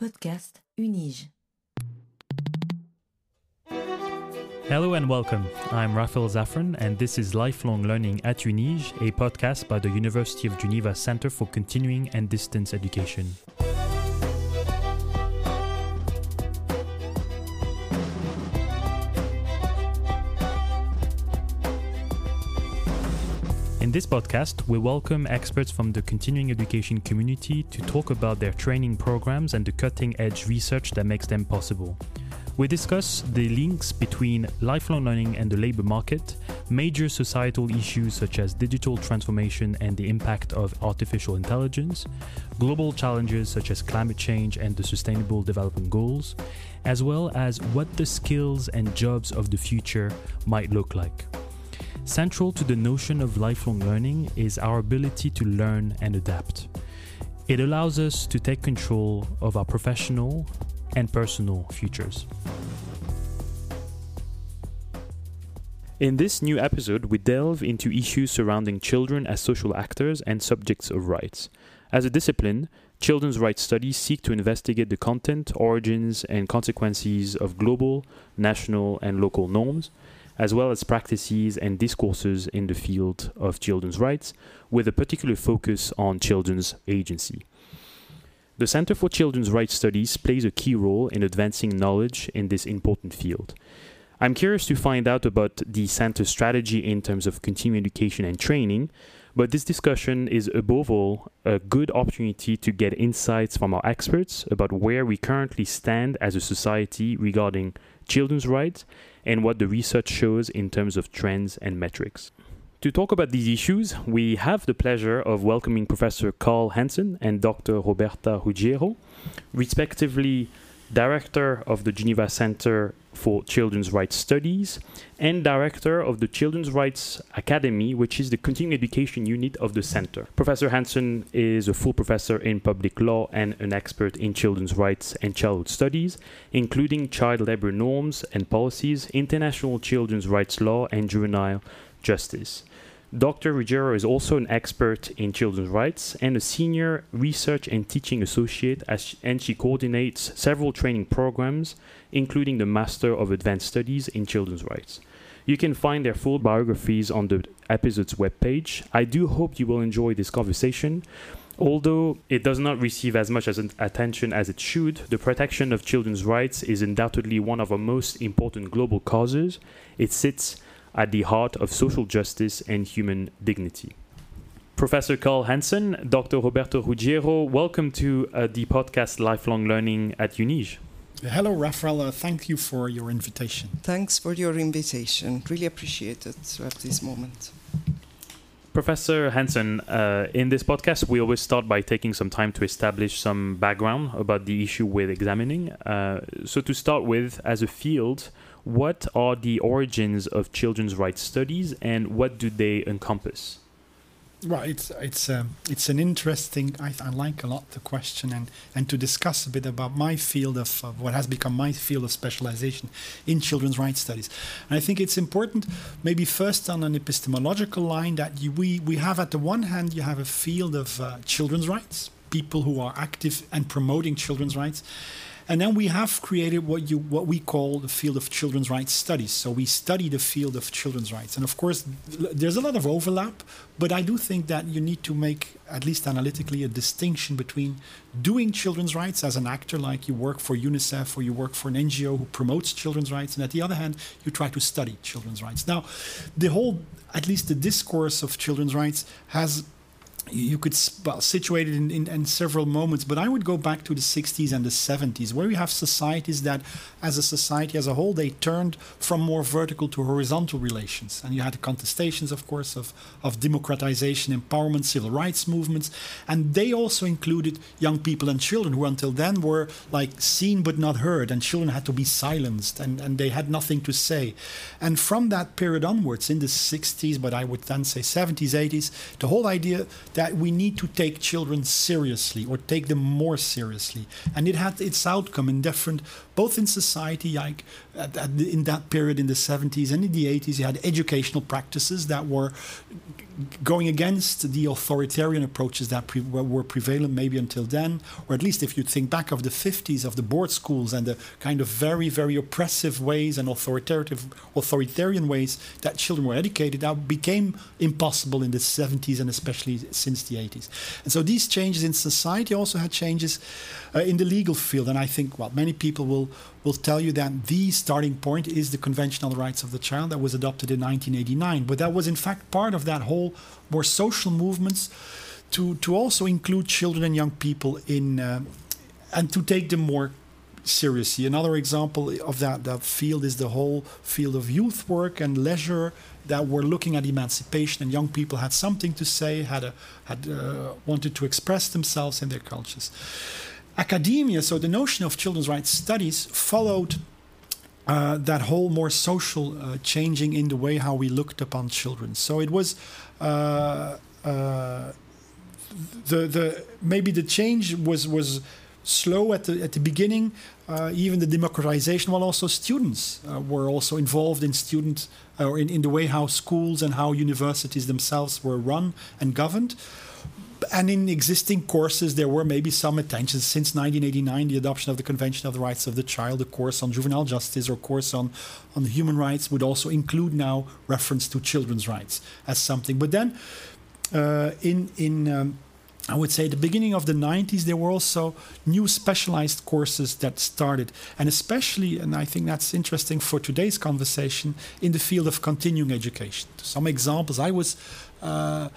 Podcast Unige. Hello and welcome. I'm Raphael Zafran, and this is Lifelong Learning at Unige, a podcast by the University of Geneva Center for Continuing and Distance Education. In this podcast, we welcome experts from the continuing education community to talk about their training programs and the cutting edge research that makes them possible. We discuss the links between lifelong learning and the labor market, major societal issues such as digital transformation and the impact of artificial intelligence, global challenges such as climate change and the Sustainable Development Goals, as well as what the skills and jobs of the future might look like. Central to the notion of lifelong learning is our ability to learn and adapt. It allows us to take control of our professional and personal futures. In this new episode, we delve into issues surrounding children as social actors and subjects of rights. As a discipline, children's rights studies seek to investigate the content, origins, and consequences of global, national, and local norms, as well as practices and discourses in the field of children's rights, with a particular focus on children's agency. The Center for Children's Rights Studies plays a key role in advancing knowledge in this important field. I'm curious to find out about the center's strategy in terms of continuing education and training, but this discussion is above all a good opportunity to get insights from our experts about where we currently stand as a society regarding children's rights and what the research shows in terms of trends and metrics. To talk about these issues, we have the pleasure of welcoming Professor Karl Hanson and Dr. Roberta Ruggiero, respectively Director of the Geneva Center for Children's Rights Studies and Director of the Children's Rights Academy, which is the continuing education unit of the center. Professor Hanson is a full professor in public law and an expert in children's rights and childhood studies, including child labor norms and policies, international children's rights law, and juvenile justice. Dr. Ruggiero is also an expert in children's rights and a senior research and teaching associate, as, and she coordinates several training programs, including the Master of Advanced Studies in Children's Rights. You can find their full biographies on the episode's webpage. I do hope you will enjoy this conversation. Although it does not receive as much as attention as it should, the protection of children's rights is undoubtedly one of our most important global causes. It sits at the heart of social justice and human dignity. Professor Karl Hanson, Dr. Roberta Ruggiero, welcome to uh, the podcast Lifelong Learning at Unige. Hello, Raphael. Uh, thank you for your invitation. Thanks for your invitation. Really appreciate it at this moment. Professor Hanson, uh, in this podcast, we always start by taking some time to establish some background about the issue we're examining. Uh, so, to start with, as a field, what are the origins of children's rights studies and what do they encompass? Well, it's it's um, it's an interesting. I, I, like a lot the question and and to discuss a bit about my field of, of what has become my field of specialization in children's rights studies. And I think it's important, maybe first on an epistemological line, that you, we we have at the one hand you have a field of uh, children's rights, people who are active and promoting children's rights, and then we have created what you what we call the field of children's rights studies. So we study the field of children's rights. And of course, there's a lot of overlap, but I do think that you need to make, at least analytically, a distinction between doing children's rights as an actor, like you work for UNICEF or you work for an NGO who promotes children's rights, and at the other hand, you try to study children's rights. Now, the whole, at least the discourse of children's rights has you could well, situate it in, in, in, several moments, but I would go back to the 60s and the 70s, where we have societies that, as a society as a whole, they turned from more vertical to horizontal relations. And you had the contestations, of course, of, of democratization, empowerment, civil rights movements. And they also included young people and children who until then were like seen but not heard, and children had to be silenced and, and they had nothing to say. And from that period onwards, in the 60s, but I would then say 70s, 80s, the whole idea that we need to take children seriously or take them more seriously. And it had its outcome in different, both in society, like at, at, in that period in the 70s and in the 80s, you had educational practices that were going against the authoritarian approaches that pre- were prevalent maybe until then, or at least if you think back of the 50s of the board schools and the kind of very, very oppressive ways and authoritarian ways that children were educated, that became impossible in the 70s and especially since the 80s. And so these changes in society also had changes uh, in the legal field. And I think, well, many people will, will tell you that the starting point is the Convention on the Rights of the Child that was adopted in 1989. But that was, in fact, part of that whole more social movements to, to also include children and young people in uh, and to take them more seriously. Another example of that, that field is the whole field of youth work and leisure that were looking at emancipation and young people had something to say, had, a, had uh, wanted to express themselves in their cultures. Academia, so the notion of children's rights studies followed uh, that whole more social uh, changing in the way how we looked upon children. So it was uh, uh, the the maybe the change was was slow at the at the beginning. Uh, even the democratization, while also students uh, were also involved in student or in, in the way how schools and how universities themselves were run and governed and in existing courses, there were maybe some attention since 1989, the adoption of the Convention of the Rights of the Child, a course on juvenile justice or course on, on human rights would also include now reference to children's rights as something. But then uh, in, in um, I would say the beginning of the 90s, there were also new specialized courses that started, and especially, and I think that's interesting for today's conversation, in the field of continuing education. Some examples I was. Uh,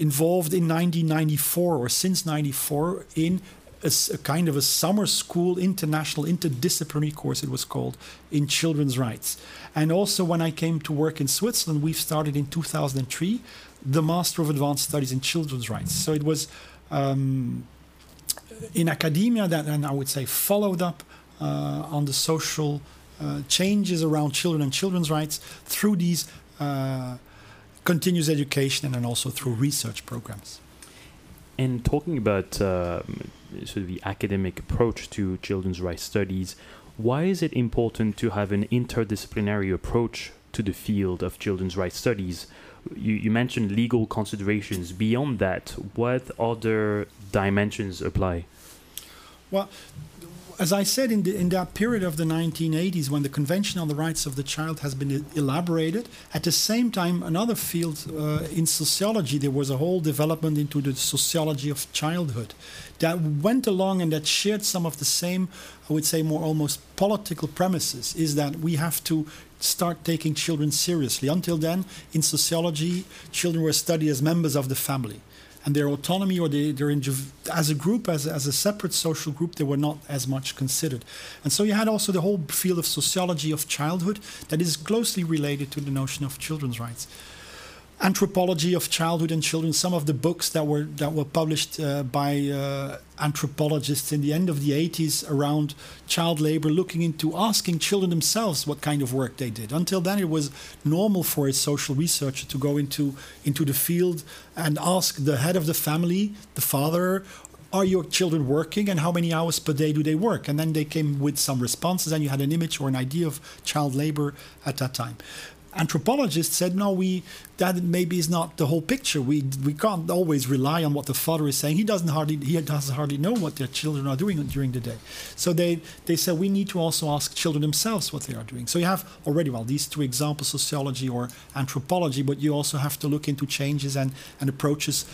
involved in 1994 or since 94 in a, a, kind of a summer school international interdisciplinary course it was called in children's rights. And also when i came to work in switzerland we've started in 2003 the master of advanced studies in children's rights. So it was um, in academia that and i would say followed up uh, on the social uh, changes around children and children's rights through these uh, continuous education and then also through research programs. And talking about uh, sort of the academic approach to children's rights studies, why is it important to have an interdisciplinary approach to the field of children's rights studies? You, you mentioned legal considerations. Beyond that, what other dimensions apply? Well, as I said, in, the, in that period of the 1980s, when the Convention on the Rights of the Child has been elaborated, at the same time, another field uh, in sociology, there was a whole development into the sociology of childhood that went along and that shared some of the same, I would say, more almost political premises. Is that we have to start taking children seriously. Until then, in sociology, children were studied as members of the family and their autonomy or they, they're as a group, as, as a separate social group, they were not as much considered. And so you had also the whole field of sociology of childhood that is closely related to the notion of children's rights anthropology of childhood and children. Some of the books that were that were published uh, by uh, anthropologists in the end of the 80s around child labor, looking into asking children themselves what kind of work they did. Until then, it was normal for a social researcher to go into into the field and ask the head of the family, the father. Are your children working and how many hours per day do they work? And then they came with some responses, and you had an image or an idea of child labor at that time anthropologists said, no, we that maybe is not the whole picture. We we can't always rely on what the father is saying. He doesn't hardly he doesn't hardly know what their children are doing during the day. So they they said we need to also ask children themselves what they are doing. So you have already well these two examples, sociology or anthropology, but you also have to look into changes and and approaches.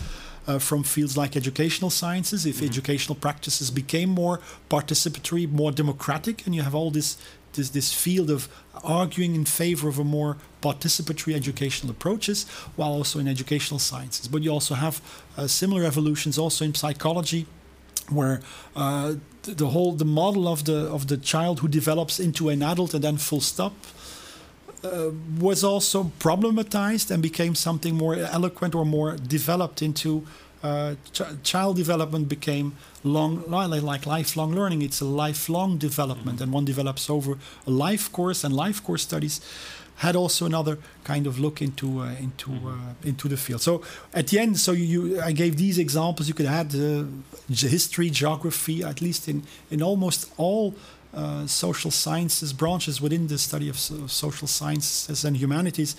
Uh, from fields like educational sciences, if mm-hmm. educational practices became more participatory, more democratic, and you have all this this, this field of arguing in favor of a more participatory educational approaches, while also in educational sciences. But you also have uh, similar evolutions also in psychology, where uh, the whole the model of the of the child who develops into an adult and then full stop uh, was also problematized and became something more eloquent or more developed into ch child development became long, like lifelong learning. It's a lifelong development, mm -hmm. and one develops over a life course. And life course studies had also another kind of look into uh, into mm -hmm. uh, into the field. So at the end, so you, I gave these examples. You could add uh, history, geography, at least in in almost all uh, social sciences branches within the study of so social sciences and humanities,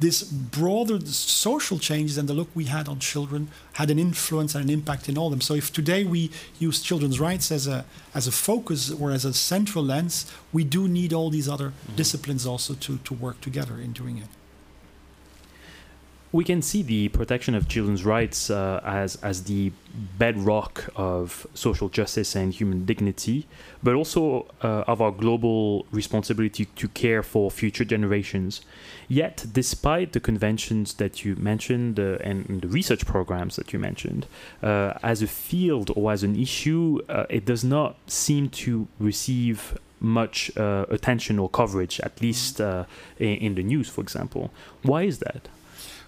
this broader social changes and the look we had on children had an influence and an impact in all of them. So if today we use children's rights as a as a focus or as a central lens, we do need all these other mm -hmm. disciplines also to, to work together in doing it we can see the protection of children's rights uh, as as the bedrock of social justice and human dignity, but also uh, of our global responsibility to care for future generations. Yet, despite the conventions that you mentioned uh, and, the research programs that you mentioned, uh, as a field or as an issue, uh, it does not seem to receive much uh, attention or coverage, at least in, in the news, for example. Why is that?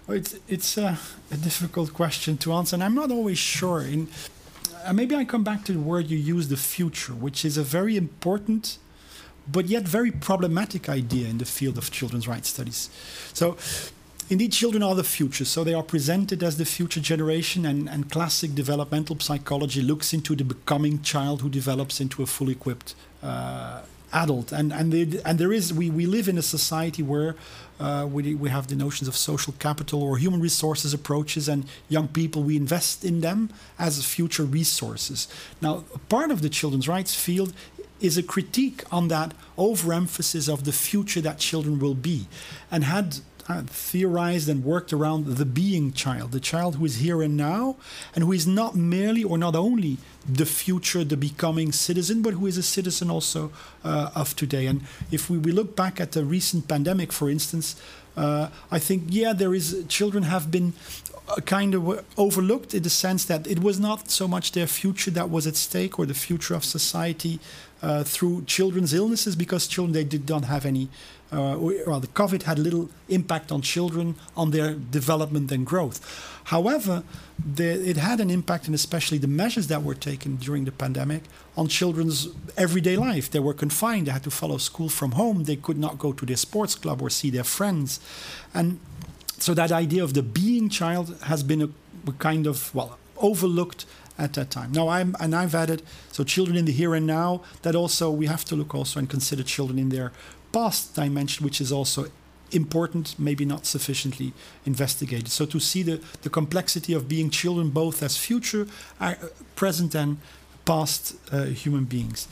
It's it's a, a, difficult question to answer, and I'm not always sure. In uh, maybe I come back to the word you use, the future, which is a very important, but yet very problematic idea in the field of children's rights studies. So. Indeed, children are the future, so they are presented as the future generation, and, and classic developmental psychology looks into the becoming child who develops into a fully equipped uh, adult. And and, they, and there is we, we live in a society where uh, we, we have the notions of social capital or human resources approaches, and young people, we invest in them as future resources. Now, part of the children's rights field is a critique on that overemphasis of the future that children will be. And had theorized and worked around the being child, the child who is here and now, and who is not merely or not only the future, the becoming citizen, but who is a citizen also uh, of today. And if we, we look back at the recent pandemic, for instance, uh, I think, yeah, there is children have been uh, kind of overlooked in the sense that it was not so much their future that was at stake or the future of society uh, through children's illnesses because children they did not have any uh, well, the COVID had little impact on children, on their development and growth. However, the, it had an impact, and especially the measures that were taken during the pandemic, on children's everyday life. They were confined, they had to follow school from home, they could not go to their sports club or see their friends. And so that idea of the being child has been a, a kind of, well, overlooked at that time. Now I'm and I've added so children in the here and now that also we have to look also and consider children in their past dimension, which is also important, maybe not sufficiently investigated. So to see the, the complexity of being children both as future, uh, present, and past uh, human beings.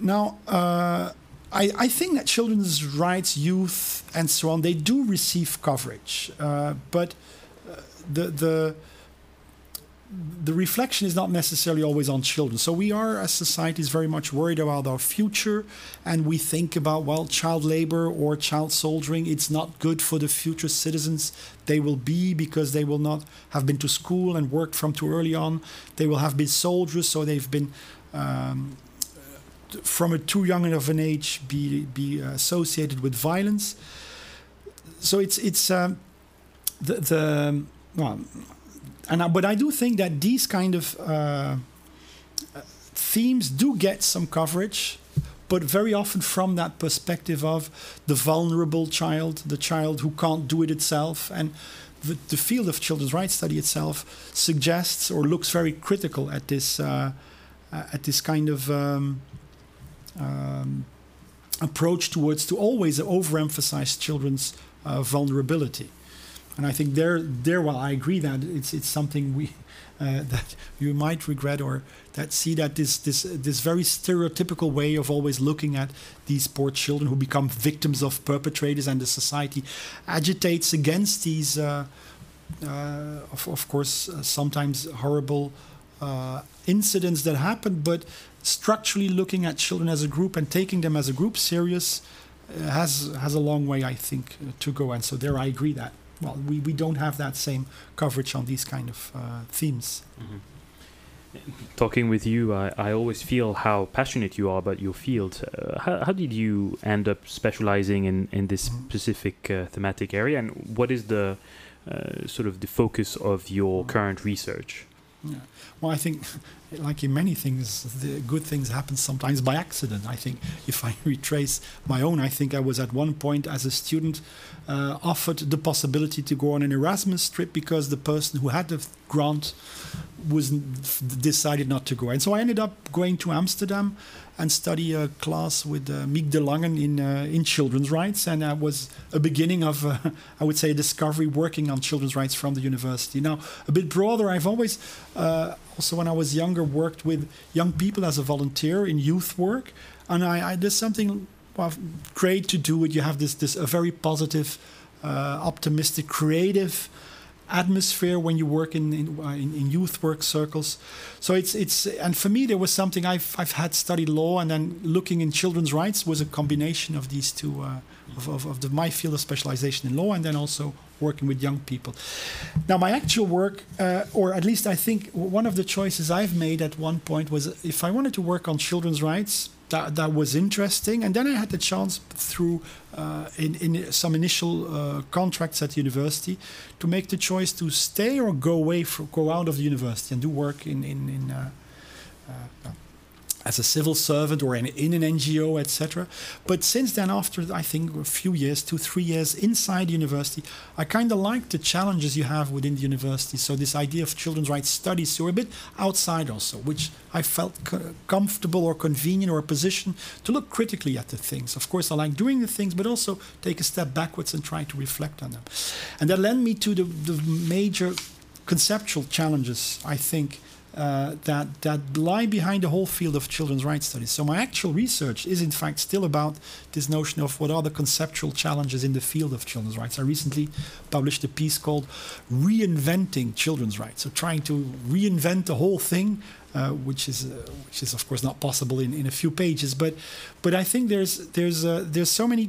Now, uh, I, I, think that children's rights, youth, and so on, they do receive coverage, uh, but uh, the the the reflection is not necessarily always on children. So we are, as societies, very much worried about our future, and we think about well, child labor or child soldiering. It's not good for the future citizens they will be because they will not have been to school and worked from too early on. They will have been soldiers, so they've been. Um, from a too young of an age, be be associated with violence. So it's it's um, the the well, and I, but I do think that these kind of uh, themes do get some coverage, but very often from that perspective of the vulnerable child, the child who can't do it itself, and the, the field of children's rights study itself suggests or looks very critical at this uh, at this kind of um, um, approach towards to always overemphasize children's uh, vulnerability. And I think there, there, well, I agree that it's it's something we uh, that you might regret or that see that this this this very stereotypical way of always looking at these poor children who become victims of perpetrators and the society agitates against these, uh, uh, of, of course, uh, sometimes horrible uh, incidents that happen, but structurally looking at children as a group and taking them as a group serious uh, has has a long way, I think, to go. And so there, I agree that well, we, we don't have that same coverage on these kind of uh, themes. Mm-hmm. Talking with you, I, I always feel how passionate you are about your field. Uh, how, how did you end up specializing in, in this mm-hmm. specific uh, thematic area, and what is the uh, sort of the focus of your mm-hmm. current research? Yeah. Well, I think, like in many things, the good things happen sometimes by accident. I think if I retrace my own, I think I was at one point as a student uh, offered the possibility to go on an Erasmus trip because the person who had the grant was decided not to go. And so I ended up going to Amsterdam and study a class with uh, de Langen in uh, in children's rights, and that was a beginning of, uh, I would say, a discovery working on children's rights from the university. Now, a bit broader, I've always, uh, also when I was younger, worked with young people as a volunteer in youth work, and I, I there's something well, great to do it. You have this this a very positive, optimistic, creative atmosphere when you work in in, uh, in in, youth work circles. So it's it's and for me there was something I've I've had studied law and then looking in children's rights was a combination of these two uh, of, of, of the, my field of specialization in law and then also working with young people. Now my actual work, uh, or at least I think one of the choices I've made at one point was if I wanted to work on children's rights that, that was interesting. And then I had the chance through uh, in, in some initial uh, contracts at university to make the choice to stay or go away, from, go out of the university and do work in in, in uh, uh as a civil servant or in, in an NGO, etc. But since then, after I think a few years, two, three years inside the university, I kind of like the challenges you have within the university. So this idea of children's rights studies, so a bit outside also, which I felt co- comfortable or convenient or a position to look critically at the things. Of course, I like doing the things, but also take a step backwards and try to reflect on them. And that led me to the, the major conceptual challenges, I think, uh, that that lie behind the whole field of children's rights studies. So my actual research is in fact still about this notion of what are the conceptual challenges in the field of children's rights. I recently published a piece called "Reinventing Children's Rights," so trying to reinvent the whole thing. Uh, which is uh, which is of course not possible in, in a few pages, but but I think there's there's uh, there's so many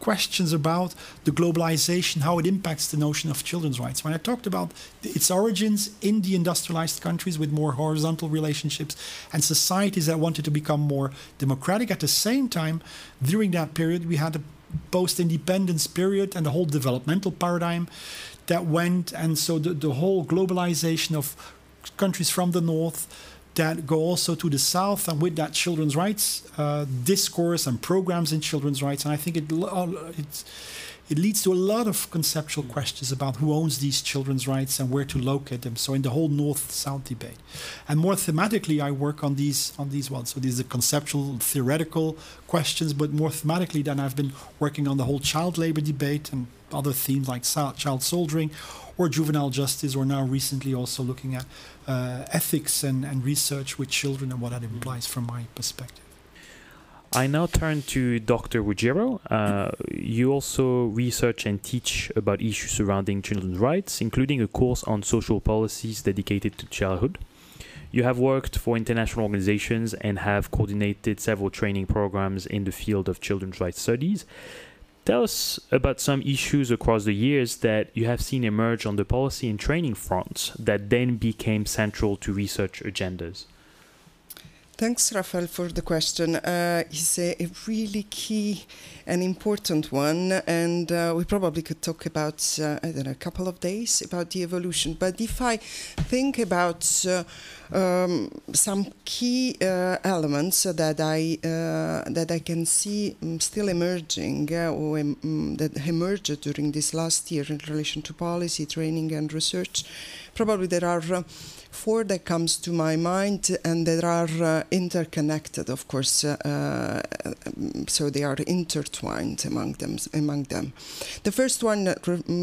questions about the globalization, how it impacts the notion of children's rights. When I talked about its origins in the industrialized countries with more horizontal relationships and societies that wanted to become more democratic, at the same time, during that period, we had a post independence period and the whole developmental paradigm that went. And so the, the whole globalization of countries from the north that go also to the south and with that children's rights uh, discourse and programs in children's rights. And i think it uh, it, leads to a lot of conceptual questions about who owns these children's rights and where to locate them. So in the whole north south debate. And more thematically i work on these on these ones. So these are conceptual theoretical questions but more thematically then i've been working on the whole child labor debate and other themes like child soldiering or juvenile justice or now recently also looking at uh, ethics and, and research with children and what that implies from my perspective. I now turn to Dr. Ruggiero. Uh, you also research and teach about issues surrounding children's rights, including a course on social policies dedicated to childhood. You have worked for international organizations and have coordinated several training programs in the field of children's rights studies. Tell us about some issues across the years that you have seen emerge on the policy and training fronts that then became central to research agendas. Thanks, Rafael, for the question. Uh, it's a, a, really key and important one, and uh, we probably could talk about uh, I don't know a couple of days about the evolution. But if I think about uh, um, some key uh, elements that I uh, that I can see um, still emerging or um, that emerged during this last year in relation to policy, training, and research, probably there are four that comes to my mind, and they are uh, interconnected, of course. Uh, uh, so they are intertwined among them. Among them, the first one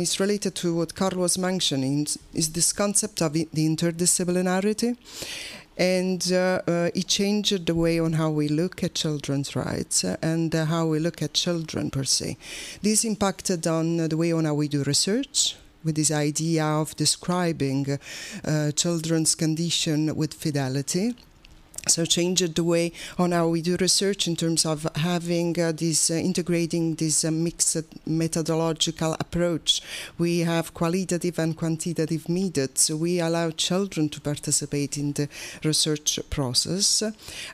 is related to what Karl was mentioning: is this concept of the interdisciplinarity and uh, uh, it changed the way on how we look at children's rights and uh, how we look at children per se. This impacted on the way on how we do research, with this idea of describing uh, children's condition with fidelity so changed the way on how we do research in terms of having uh, this uh, integrating this uh, mixed methodological approach we have qualitative and quantitative methods we allow children to participate in the research process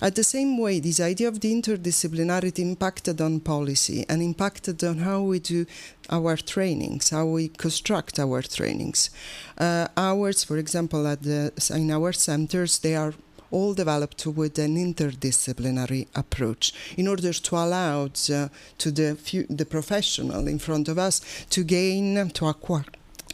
at the same way this idea of the interdisciplinarity impacted on policy and impacted on how we do our trainings, how we construct our trainings. Uh, ours, for example, at the, in our centers, they are all developed with an interdisciplinary approach in order to allow to the, the professional in front of us to gain, to acquire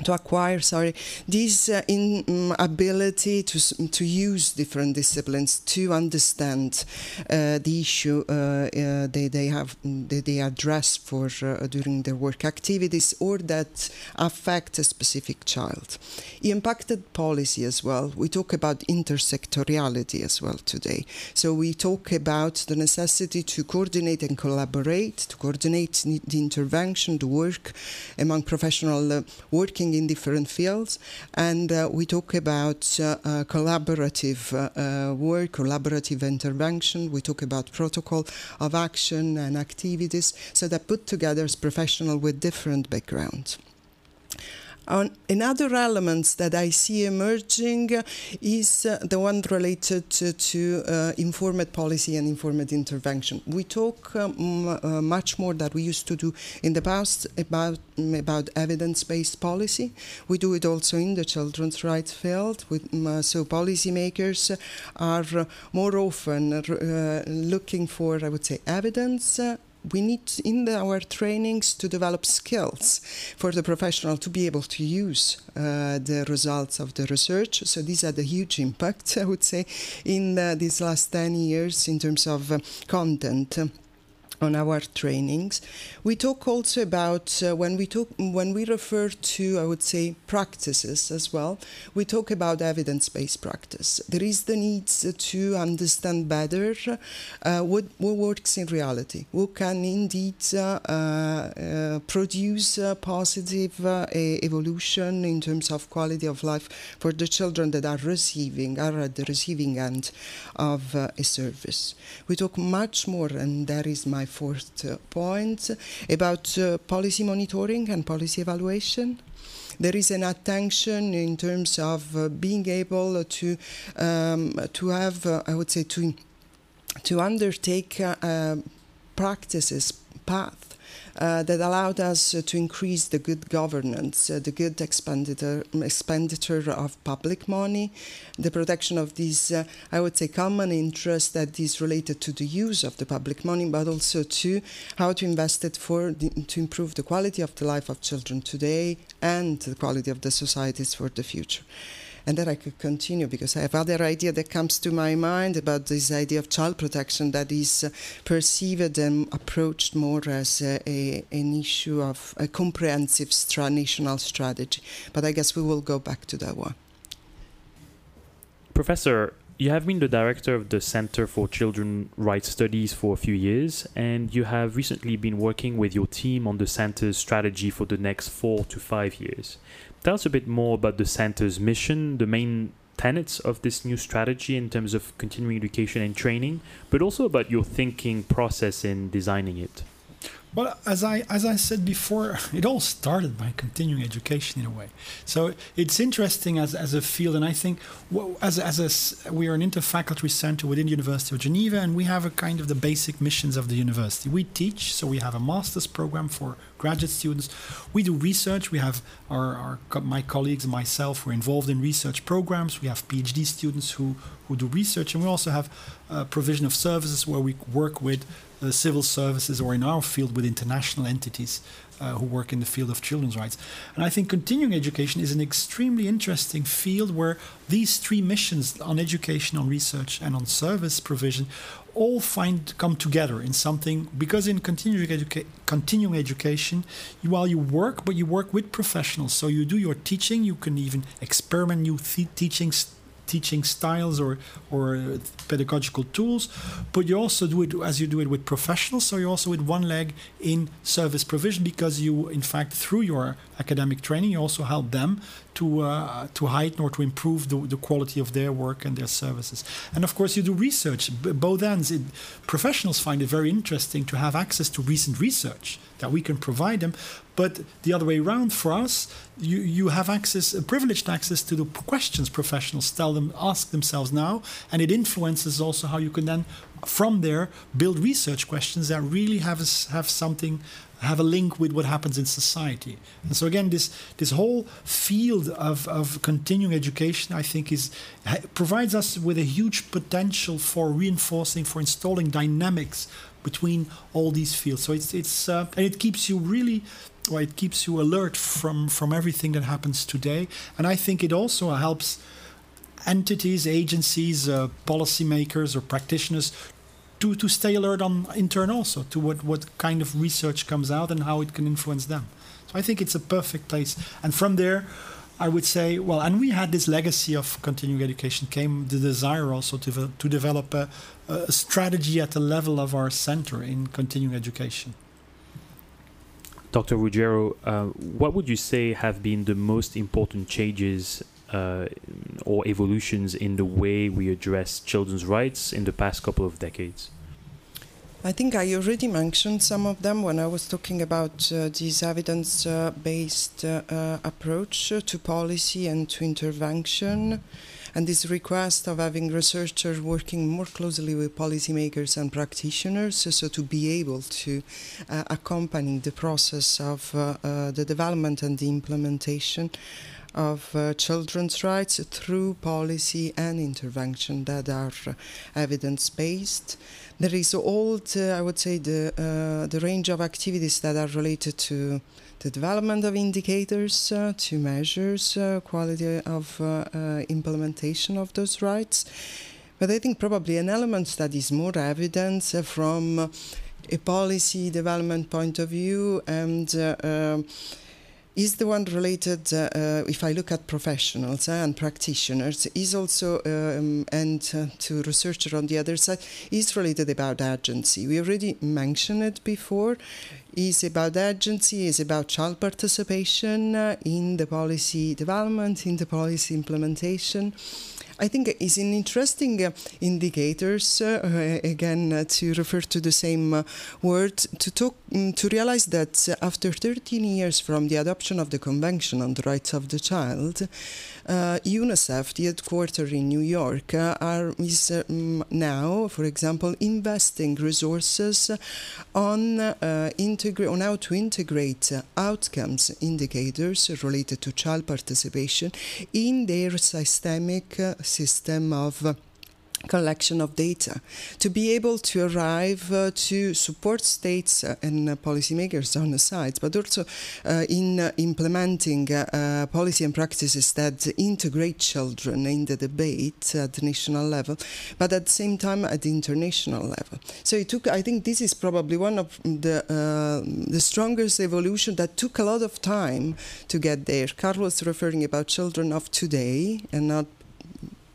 to acquire sorry this uh, in, um, ability to to use different disciplines to understand uh, the issue uh, uh they, they have they, they address for uh, during their work activities or that affect a specific child. He impacted policy as well. We talk about intersectoriality as well today. So we talk about the necessity to coordinate and collaborate to coordinate the intervention the work among professional uh, working working in different fields, and uh, we talk about uh, uh collaborative work, collaborative intervention. We talk about protocol of action and activities, so that put together as professionals with different backgrounds. Another elements that I see emerging is uh, the one related to, to uh, informed policy and informed intervention. We talk um, much more than we used to do in the past about about evidence-based policy. We do it also in the children's rights field. With, uh, so policymakers are more often uh, looking for, I would say, evidence we need in the, our trainings to develop skills for the professional to be able to use uh, the results of the research. So these are the huge impact, I would say, in uh, these last 10 years in terms of uh, content on our trainings. We talk also about uh, when we talk when we refer to I would say practices as well. We talk about evidence-based practice. There is the need to understand better uh, what, what works in reality, who can indeed uh, uh produce positive uh, evolution in terms of quality of life for the children that are receiving are at the receiving end of uh, a service. We talk much more, and that is my fourth point, about uh, policy monitoring and policy evaluation. There is an attention in terms of uh, being able to um, to have, uh, I would say, to to undertake uh, practices path that allowed us uh, to increase the good governance, uh, the good expenditure, expenditure of public money, the protection of these, uh, I would say, common interests that is related to the use of the public money, but also to how to invest it for the, to improve the quality of the life of children today and the quality of the societies for the future and then I could continue because I have other idea that comes to my mind about this idea of child protection that is uh, perceived and approached more as a, a, an issue of a comprehensive stra- national strategy. But I guess we will go back to that one. Professor, you have been the director of the Center for Children Rights Studies for a few years, and you have recently been working with your team on the center's strategy for the next four to five years. Tell us a bit more about the center's mission, the main tenets of this new strategy in terms of continuing education and training, but also about your thinking process in designing it. Well, as I as I said before, it all started by continuing education in a way. So it's interesting as, as a field, and I think as as a, we are an interfaculty center within the University of Geneva, and we have a kind of the basic missions of the university. We teach, so we have a master's program for graduate students. We do research. We have our, our my colleagues and myself. We're involved in research programs. We have PhD students who who do research, and we also have provision of services where we work with civil services or in our field with international entities uh, who work in the field of children's rights. And I think continuing education is an extremely interesting field where these three missions on education, on research, and on service provision all find come together in something because in continuing, educa- continuing education you, while you work but you work with professionals so you do your teaching you can even experiment new th- teaching teaching styles or or uh, pedagogical tools, but you also do it as you do it with professionals. So you're also with one leg in service provision because you, in fact, through your academic training, you also help them to uh, to heighten or to improve the, the quality of their work and their services. And of course, you do research. B- both ends. It, professionals find it very interesting to have access to recent research that we can provide them. But the other way around for us, you, you have access, privileged access to the questions professionals tell them, ask themselves now, and it influences also how you can then, from there, build research questions that really have have something have a link with what happens in society. And so again, this this whole field of, of continuing education, I think, is provides us with a huge potential for reinforcing, for installing dynamics between all these fields. So it's it's uh, and it keeps you really. Well, it keeps you alert from from everything that happens today, and I think it also helps entities, agencies, uh, policymakers, or practitioners to, to stay alert on in turn also to what, what kind of research comes out and how it can influence them. So I think it's a perfect place. And from there, I would say, well, and we had this legacy of continuing education, came the desire also to, to develop a, a strategy at the level of our center in continuing education. Dr. Ruggiero, uh, what would you say have been the most important changes uh, or evolutions in the way we address children's rights in the past couple of decades? I think I already mentioned some of them when I was talking about uh, this evidence uh, based uh, uh, approach to policy and to intervention, and this request of having researchers working more closely with policymakers and practitioners, so to be able to uh, accompany the process of the development and the implementation of uh, children's rights through policy and intervention that are uh, evidence based. There is all, the, I would say, the, uh, the range of activities that are related to the development of indicators uh, to measures uh, quality of uh, implementation of those rights. But I think probably an element that is more evident from a policy development point of view and is the one related, uh, uh, if I look at professionals uh, and practitioners, is also, um, and uh, to researcher on the other side, is related about agency. We already mentioned it before. Is about agency, is about child participation uh, in the policy development, in the policy implementation. I think is an interesting uh, indicators uh, again uh, to refer to the same word to talk um, to realize that after 13 years from the adoption of the Convention on the Rights of the Child, UNICEF, the headquarters in New York, uh, are, is um, now, for example, investing resources on, uh, integra- on how to integrate outcomes indicators related to child participation in their systemic system of collection of data to be able to arrive uh, to support states uh, and uh, policymakers on the sides, but also uh, in uh, implementing uh, policy and practices that integrate children in the debate at the national level, but at the same time at the international level. So it took, I think this is probably one of the, the strongest evolution that took a lot of time to get there. Carlos referring about children of today and not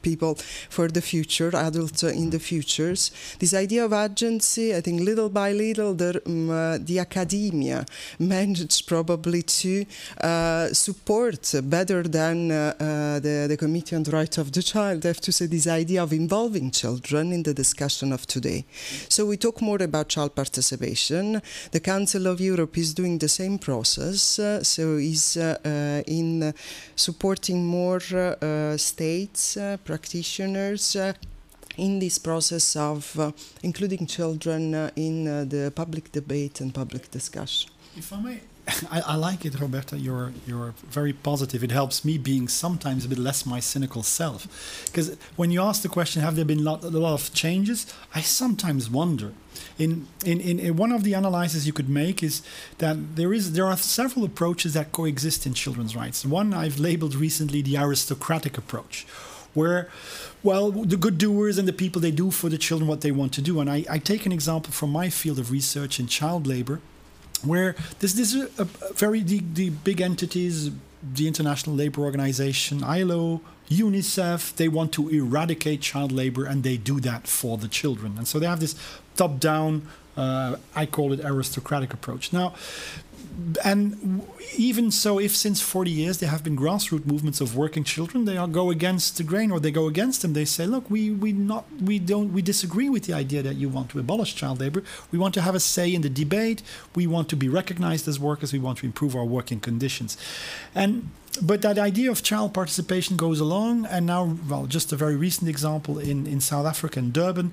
people for the future, adults in the futures. This idea of agency, I think little by little, the, um, uh, the academia managed probably to uh, support better than uh, uh, the, the Committee on the Rights of the Child, I have to say, this idea of involving children in the discussion of today. So we talk more about child participation. The Council of Europe is doing the same process, uh, so is uh, in supporting more states, practitioners uh, in this process of uh, including children uh, in the public debate and public discussion. If I may, I, I, like it, Roberta. You're you're very positive. It helps me being sometimes a bit less my cynical self, because when you ask the question, have there been lot, a lot of changes? I sometimes wonder. In, in in one of the analyses you could make is that there is there are several approaches that coexist in children's rights. One I've labeled recently the aristocratic approach, where well the good doers and the people they do for the children what they want to do and I, I take an example from my field of research in child labor where this, this is a, a very the, the big entities the international labor organization ilo unicef they want to eradicate child labor and they do that for the children and so they have this top down uh, I call it aristocratic approach. Now, and even so, if since 40 years there have been grassroots movements of working children, they go against the grain or they go against them. They say, look, we, we not we don't we disagree with the idea that you want to abolish child labor. We want to have a say in the debate. We want to be recognized as workers. We want to improve our working conditions. And but that idea of child participation goes along, and now, well, just a very recent example in, in South Africa, in Durban,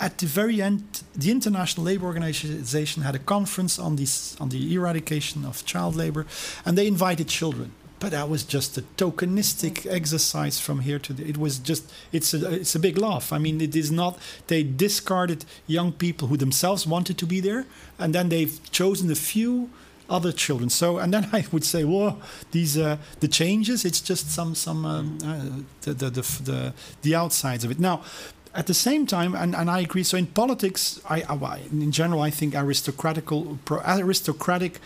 at the very end, the International Labour Organization had a conference on this on the eradication of child labor, and they invited children. But that was just a tokenistic exercise from here to the, it was just it's a it's a big laugh. I mean, it is not they discarded young people who themselves wanted to be there, and then they've chosen a few other children. So, and then I would say, well, these uh, the changes. It's just some some um, uh, the, the, the the the outsides of it. Now, at the same time, and, and I agree. So in politics, I, I in general I think aristocratical aristocratic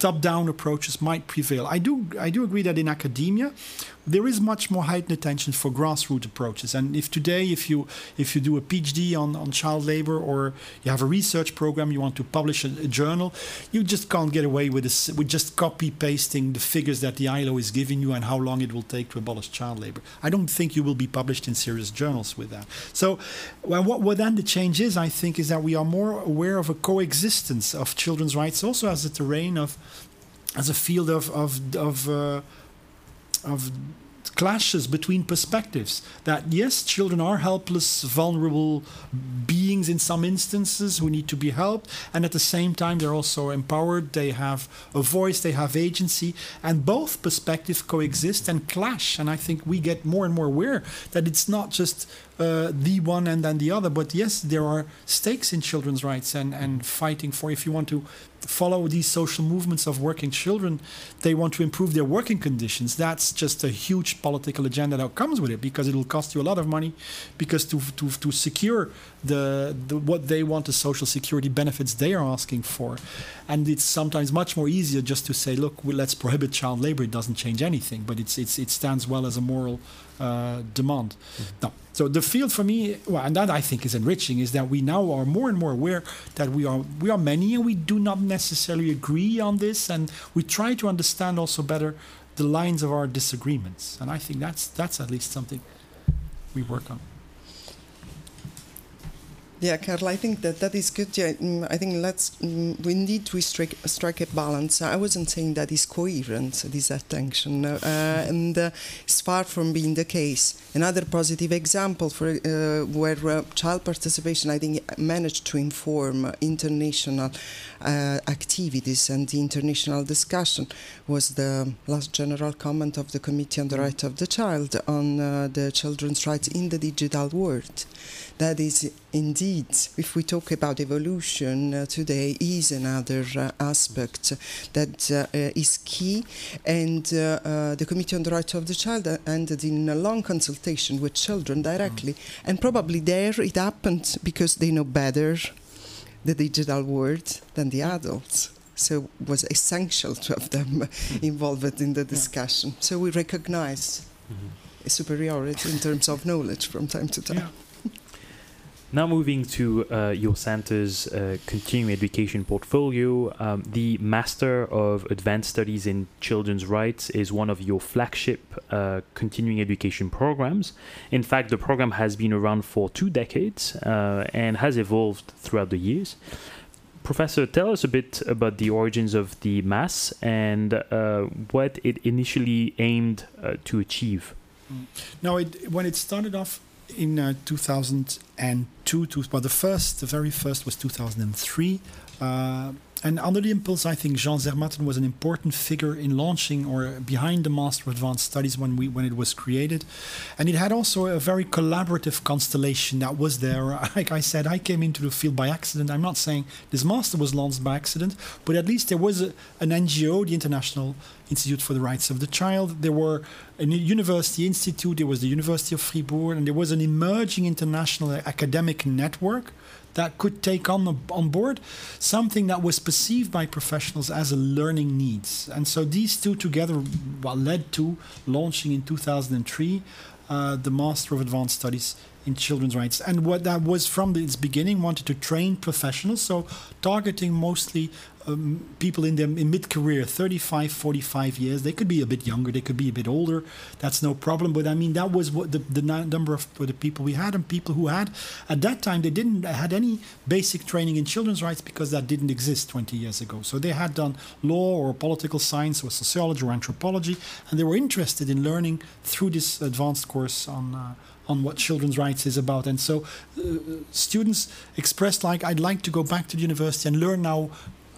top-down approaches might prevail. I do I do agree that in academia there is much more heightened attention for grassroots approaches. And if today, if you if you do a PhD on, on child labor or you have a research program, you want to publish a, a journal, you just can't get away with this, with just copy pasting the figures that the ILO is giving you and how long it will take to abolish child labor. I don't think you will be published in serious journals with that. So, well, what, what then the change is, I think, is that we are more aware of a coexistence of children's rights also as a terrain of, as a field of of of. Uh, of clashes between perspectives that yes children are helpless vulnerable beings in some instances who need to be helped and at the same time they're also empowered they have a voice they have agency and both perspectives coexist and clash and i think we get more and more aware that it's not just uh, the one and then the other. But yes, there are stakes in children's rights and, and fighting for, if you want to follow these social movements of working children, they want to improve their working conditions. That's just a huge political agenda that comes with it because it will cost you a lot of money because to, to, to secure the, the what they want the social security benefits they are asking for. And it's sometimes much more easier just to say, look, let's prohibit child labor. It doesn't change anything, but it's, it's, it stands well as a moral uh, demand. Mm-hmm. No. So the field for me, well, and that I think is enriching, is that we now are more and more aware that we are we are many and we do not necessarily agree on this, and we try to understand also better the lines of our disagreements. And I think that's that's at least something we work on. Yeah, Karl, I think that that is good. Yeah, mm, I think let's mm, we need to strike strike a balance. I wasn't saying that is coherent, this attention, uh, and uh, it's far from being the case. Another positive example for uh, where uh, child participation, I think, managed to inform international uh, activities and the international discussion was the last general comment of the Committee on the Rights of the Child on uh, the children's rights in the digital world that is indeed, if we talk about evolution uh, today, is another uh, aspect that uh, is key. And uh, uh, the Committee on the Rights of the Child ended in a long consultation with children directly. Mm. And probably there it happened because they know better the digital world than the adults so it was essential to have them mm. involved in the discussion. Yeah. So we recognize mm-hmm. superiority in terms of knowledge from time to time. Yeah. Now moving to uh, your center's uh, continuing education portfolio, um, the Master of Advanced Studies in Children's Rights is one of your flagship uh, continuing education programs. In fact, the program has been around for two decades uh, and has evolved throughout the years. Professor, tell us a bit about the origins of the MAS and uh, what it initially aimed uh, to achieve. Now, it, when it started off, in uh, 2002, to, well, the first, the very first was 2003. Uh, and under the impulse, I think Jean Zermatten was an important figure in launching or behind the Master of Advanced Studies when we when it was created, and it had also a very collaborative constellation that was there. Like I said, I came into the field by accident. I'm not saying this master was launched by accident, but at least there was a, an NGO, the International Institute for the Rights of the Child. There were a university institute. There was the University of Fribourg, and there was an emerging international academic network that could take on on board something that was perceived by professionals as a learning needs. And so these two together well, led to launching in 2003 uh, the Master of Advanced Studies in Children's Rights. And what that was from its beginning wanted to train professionals, so targeting mostly um, people in their in mid-career 35 45 years they could be a bit younger they could be a bit older that's no problem but i mean that was what the, the number of the people we had and people who had at that time they didn't had any basic training in children's rights because that didn't exist 20 years ago so they had done law or political science or sociology or anthropology and they were interested in learning through this advanced course on uh, on what children's rights is about. And so uh, students expressed like, I'd like to go back to the university and learn now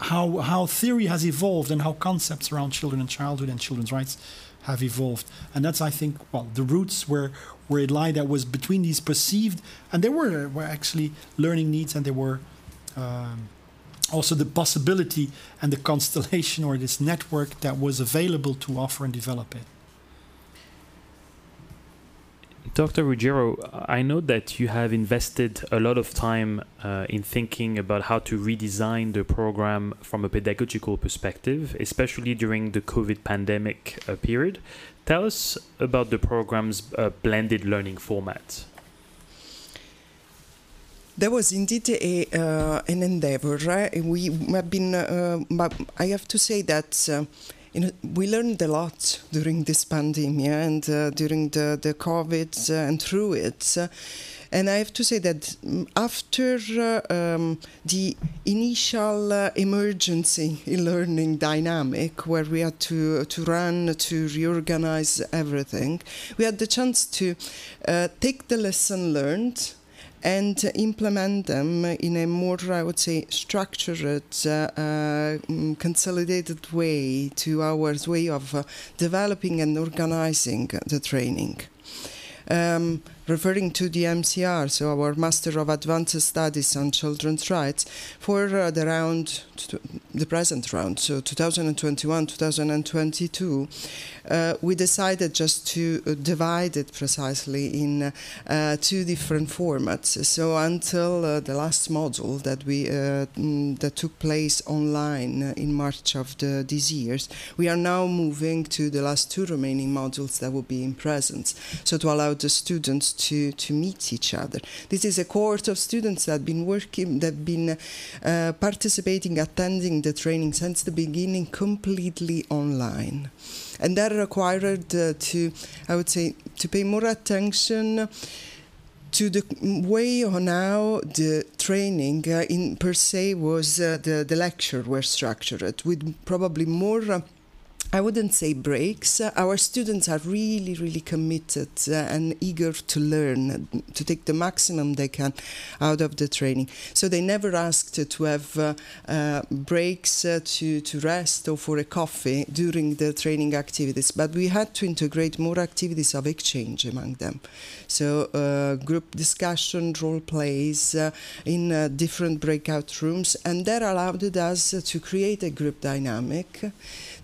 how, how theory has evolved and how concepts around children and childhood and children's rights have evolved. And that's, I think, well, the roots where, where it lie that was between these perceived, and there were, were actually learning needs and there were um, also the possibility and the constellation or this network that was available to offer and develop it. Dr. Ruggiero, I know that you have invested a lot of time uh, in thinking about how to redesign the program from a pedagogical perspective, especially during the COVID pandemic uh, period. Tell us about the program's uh, blended learning format. There was indeed a, uh, an endeavor. Right? We have been, uh, I have to say that uh, you know, we learned a lot during this pandemic and uh, during the, the COVID uh, and through it. And I have to say that mm, after uh, um, the initial uh, emergency learning dynamic, where we had to, to run, to reorganize everything, we had the chance to uh, take the lesson learned and implement them in a more, I would say, structured, uh, uh, consolidated way to our way of uh, developing and organizing the training. Um, referring to the MCR, so our Master of Advanced Studies on Children's Rights, for uh, the round, the present round, so 2021 2022, uh, we decided just to uh, divide it precisely in uh, two different formats. So until uh, the last module that we uh, mm, that took place online in March of the, these years, we are now moving to the last two remaining modules that will be in presence. So to allow the students to, to meet each other. This is a cohort of students that have been working, that have been uh, participating, attending the training since the beginning completely online. And that required uh, to, I would say, to pay more attention to the way on how the training uh, in per se was uh, the, the lecture were structured with probably more uh, I wouldn't say breaks. Uh, our students are really, really committed uh, and eager to learn, to take the maximum they can out of the training. So they never asked to have uh, uh breaks uh, to, to rest or for a coffee during the training activities. But we had to integrate more activities of exchange among them. So uh, group discussion, role plays in different breakout rooms, and that allowed us to create a group dynamic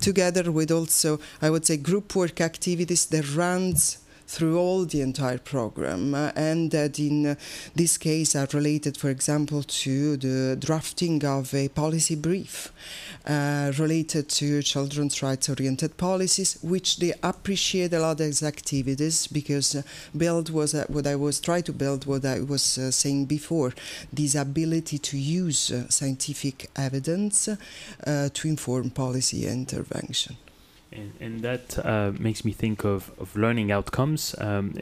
together with also, I would say, group work activities that runs through all the entire program uh, and that in uh, this case are related for example to the drafting of a policy brief uh, related to children's rights oriented policies which they appreciate a lot as activities because uh, build was uh, what I was trying to build what I was uh, saying before this ability to use scientific evidence to inform policy intervention and, and that uh, makes me think of, of learning outcomes. Um,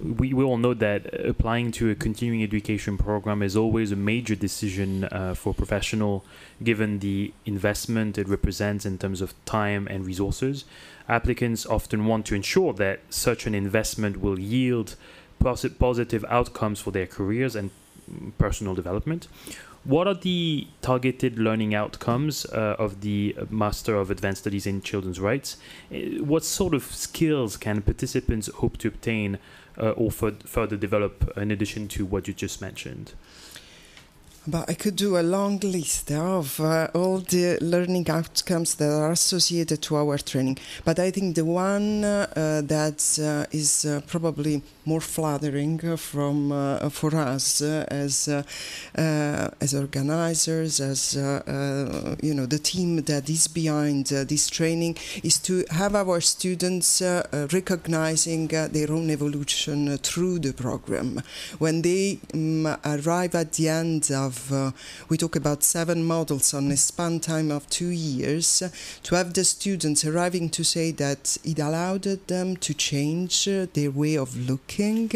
we, we all know that applying to a continuing education program is always a major decision uh, for professional, given the investment it represents in terms of time and resources. Applicants often want to ensure that such an investment will yield posi- positive outcomes for their careers and personal development. What are the targeted learning outcomes uh, of the Master of Advanced Studies in Children's Rights? Uh, what sort of skills can participants hope to obtain uh, or further develop in addition to what you just mentioned? But I could do a long list of uh, all the learning outcomes that are associated to our training. But I think the one uh, that uh, is uh, probably more flattering from uh, for us uh, as as organizers, as you know, the team that is behind this training is to have our students recognizing their own evolution through the program. When they um, arrive at the end of uh, we talk about seven models on a span time of two years, to have the students arriving to say that it allowed them to change uh, their way of looking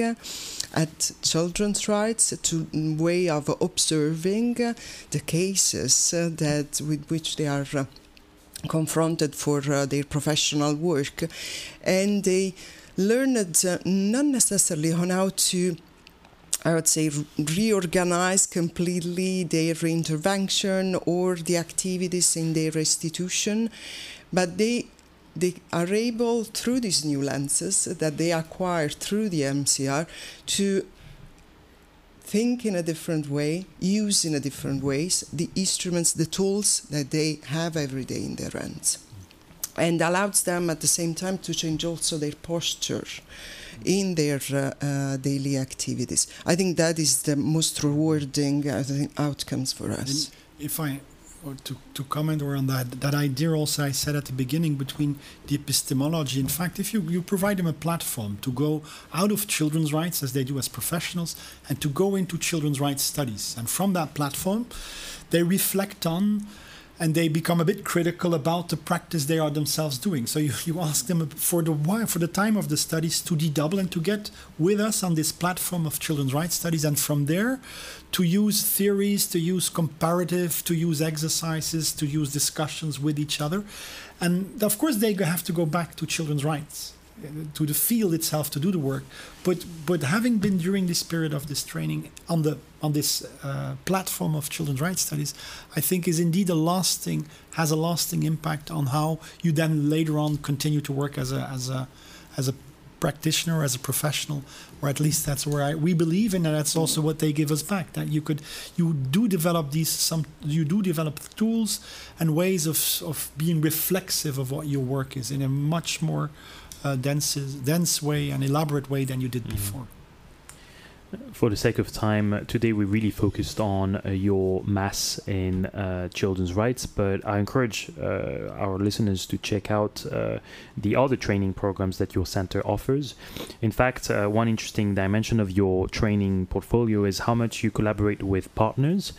at children's rights, to way of observing the cases uh, that with which they are confronted for uh, their professional work. And they learned uh, not necessarily on how to I would say reorganize completely their intervention or the activities in their restitution, but they they are able through these new lenses that they acquire through the MCR to think in a different way, use in a different ways the instruments, the tools that they have every day in their hands, and allows them at the same time to change also their posture in their uh, uh, daily activities. I think that is the most rewarding uh, outcomes for us. If I or to, to comment on that, that idea also I said at the beginning between the epistemology. In fact, if you, you provide them a platform to go out of children's rights as they do as professionals and to go into children's rights studies, and from that platform, they reflect on and they become a bit critical about the practice they are themselves doing. So you, you ask them for the while, for the time of the studies to dedouble and to get with us on this platform of children's rights studies, and from there to use theories, to use comparative, to use exercises, to use discussions with each other, and of course they have to go back to children's rights to the field itself to do the work. But but having been during this period of this training on the on this uh, platform of children's rights studies, I think is indeed a lasting has a lasting impact on how you then later on continue to work as a as a as a practitioner as a professional or at least that's where I, we believe in and that's also what they give us back that you could you do develop these some you do develop tools and ways of of being reflexive of what your work is in a much more uh, dense, dense way and elaborate way than you did mm-hmm. before. For the sake of time, today we really focused on uh, your mass in uh, children's rights, but I encourage uh, our listeners to check out uh, the other training programs that your center offers. In fact, uh, one interesting dimension of your training portfolio is how much you collaborate with partners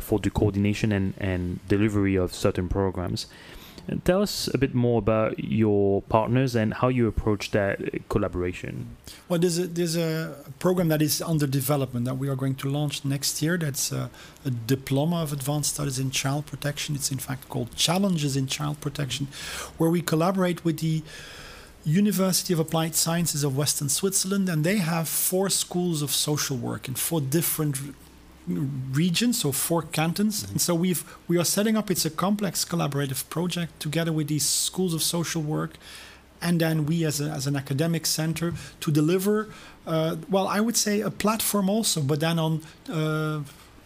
for the coordination and, and delivery of certain programs. Tell us a bit more about your partners and how you approach that collaboration. Well, there's a, there's a program that is under development that we are going to launch next year. That's a, a diploma of advanced studies in child protection. It's in fact called Challenges in Child Protection, where we collaborate with the University of Applied Sciences of Western Switzerland, and they have four schools of social work in four different regions, so four cantons. Mm-hmm. And so we've we are setting up. It's a complex collaborative project together with these schools of social work, and then we as, a, as an academic center to deliver. Uh, well, I would say a platform also, but then on uh,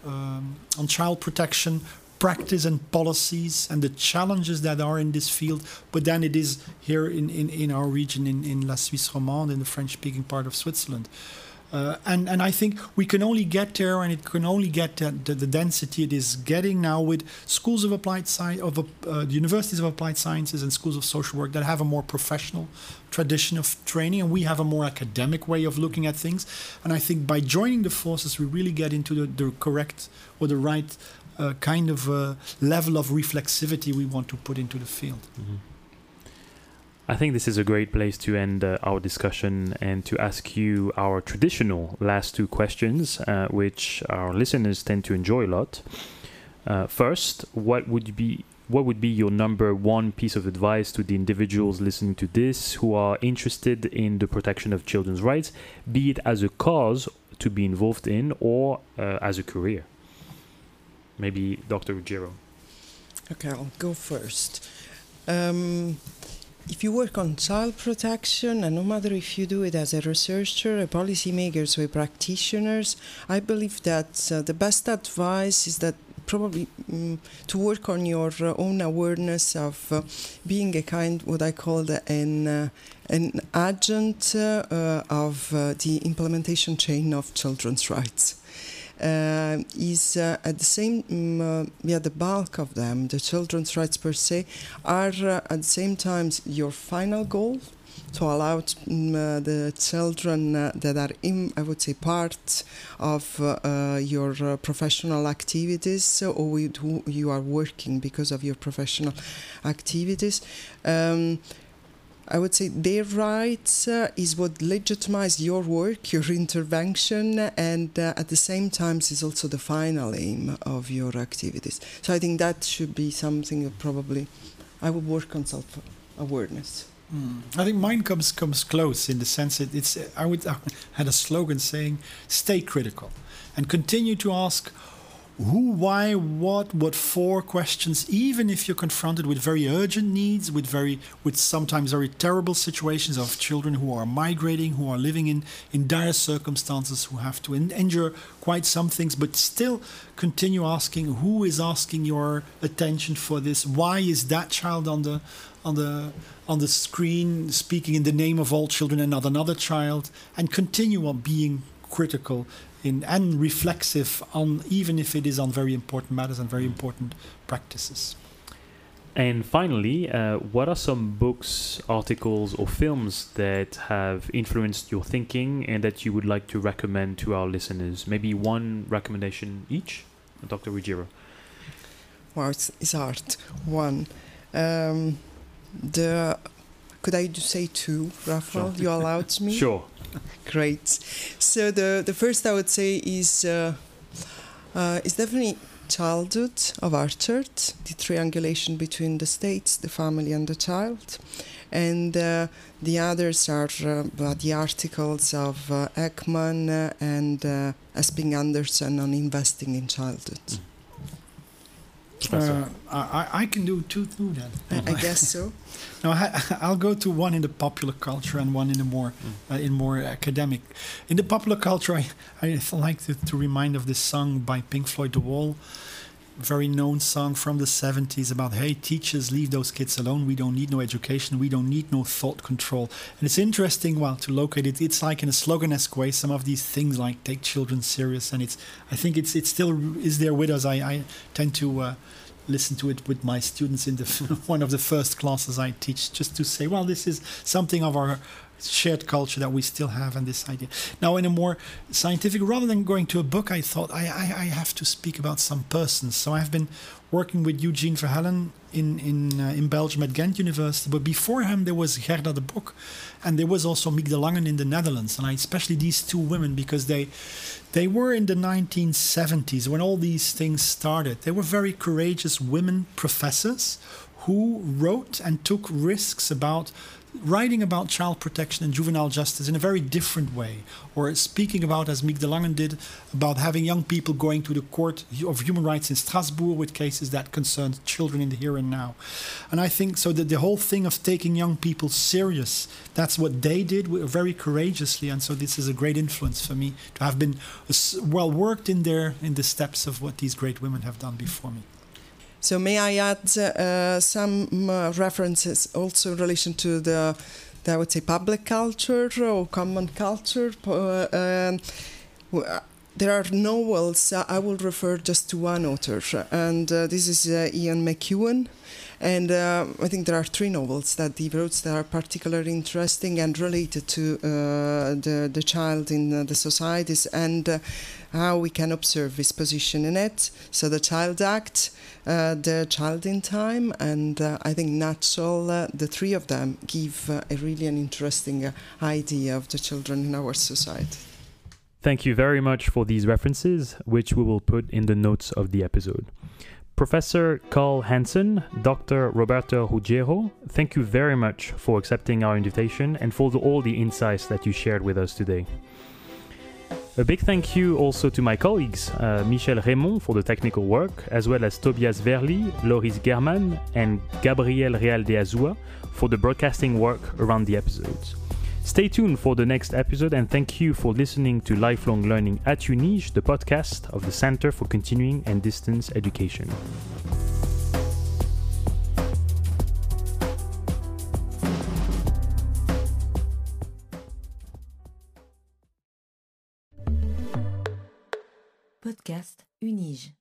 um, on child protection practice and policies and the challenges that are in this field. But then it is here in, in, in our region, in, in La Suisse romande, in the French speaking part of Switzerland. Uh, and and I think we can only get there, and it can only get the, the, density it is getting now with schools of applied science, of uh, universities of applied sciences, and schools of social work that have a more professional tradition of training, and we have a more academic way of looking at things. And I think by joining the forces, we really get into the, the correct or the right uh, kind of uh, level of reflexivity we want to put into the field. Mm-hmm. I think this is a great place to end uh, our discussion and to ask you our traditional last two questions, uh, which our listeners tend to enjoy a lot. Uh, first, what would be what would be your number one piece of advice to the individuals listening to this who are interested in the protection of children's rights, be it as a cause to be involved in or uh, as a career? Maybe Dr. Ruggiero. Okay, I'll go first. Um, if you work on child protection, and no matter if you do it as a researcher, a policymakers, or a practitioners, I believe that uh, the best advice is that probably um, to work on your uh, own awareness of uh, being a kind, what I call an uh, an agent uh, of uh, the implementation chain of children's rights uh, is uh, at the same, um, yeah, the bulk of them, the children's rights per se, are uh, at the same time your final goal to allow um, uh, the children uh, that are in, I would say, part of uh, your professional activities or with who you are working because of your professional activities. Um, I would say their rights uh, is what legitimize your work, your intervention, and uh, at the same time is also the final aim of your activities. So I think that should be something that probably I would work on self awareness. Mm. I think mine comes comes close in the sense that it's. I would I had a slogan saying, "Stay critical," and continue to ask who, why, what, what for questions, even if you're confronted with very urgent needs, with very with sometimes very terrible situations of children who are migrating, who are living in, in dire circumstances, who have to endure quite some things, but still continue asking who is asking your attention for this? Why is that child on the on the on the screen speaking in the name of all children and not another child? And continue on being critical in, and reflexive on even if it is on very important matters and very important practices. And finally, uh, what are some books, articles, or films that have influenced your thinking and that you would like to recommend to our listeners? Maybe one recommendation each, Dr. Ruggiero. Well, it's, it's hard. One, um, the could I say two, Raphael? Sure. You allowed me? Sure. Great. So the the first I would say is uh, uh, is definitely childhood of Archard, the triangulation between the states, the family, and the child, and uh, the others are uh, the articles of uh, Ekman and uh, Esping-Andersen on investing in childhood. Mm. Uh, I, I can do two too then. I, I guess so. no, I, will go to one in the popular culture and one in the more mm. uh, in more academic. In the popular culture, I, I like to, to remind of this song by Pink Floyd, The Wall very known song from the 70s about hey teachers leave those kids alone. We don't need no education. We don't need no thought control. And it's interesting well to locate it it's like in a sloganesque way some of these things like take children serious. And it's i think it's it still is there with us. I, I tend to uh, listen to it with my students in the one of the first classes I teach, just to say, well, this is something of our shared culture that we still have and this idea. Now, in a more scientific, rather than going to a book, I thought I, I, I have to speak about some persons. So I've been working with Eugene Verhellen in in uh, in Belgium at Ghent University, but before him there was Gerda de Bok, and there was also Miek de Langen in the Netherlands, and I especially these two women because they they were in the 1970s when all these things started. They were very courageous women professors who wrote and took risks about writing about child protection and juvenile justice in a very different way, or speaking about, as Miek de Langen did, about having young people going to the Court of Human Rights in Strasbourg with cases that concern children in the here and now. And I think so that the whole thing of taking young people serious, that's what they did very courageously. And so this is a great influence for me to have been well worked in there in the steps of what these great women have done before me. So may I add uh, some uh, references also in relation to the, the, I would say, public culture or common culture? Uh, um, uh there are novels. I will refer just to one author, and uh, this is uh, Ian McEwan. And uh, I think there are three novels that he wrote that are particularly interesting and related to uh, the, the child in uh, the societies and uh, how we can observe his position in it. So, The Child Act, The Child in Time, and I think Nutshell, the three of them give a really an interesting idea of the children in our society. Thank you very much for these references, which we will put in the notes of the episode. Professor Karl Hanson, Dr. Roberta Ruggiero, thank you very much for accepting our invitation and for the, all the insights that you shared with us today. A big thank you also to my colleagues, uh, Michel Raymond for the technical work, as well as Tobias Verli, Loris German, and Gabriel Real de Azua for the broadcasting work around the episodes. Stay tuned for the next episode and thank you for listening to Lifelong Learning at UNIGE, the podcast of the Center for Continuing and Distance Education. Podcast UNIGE.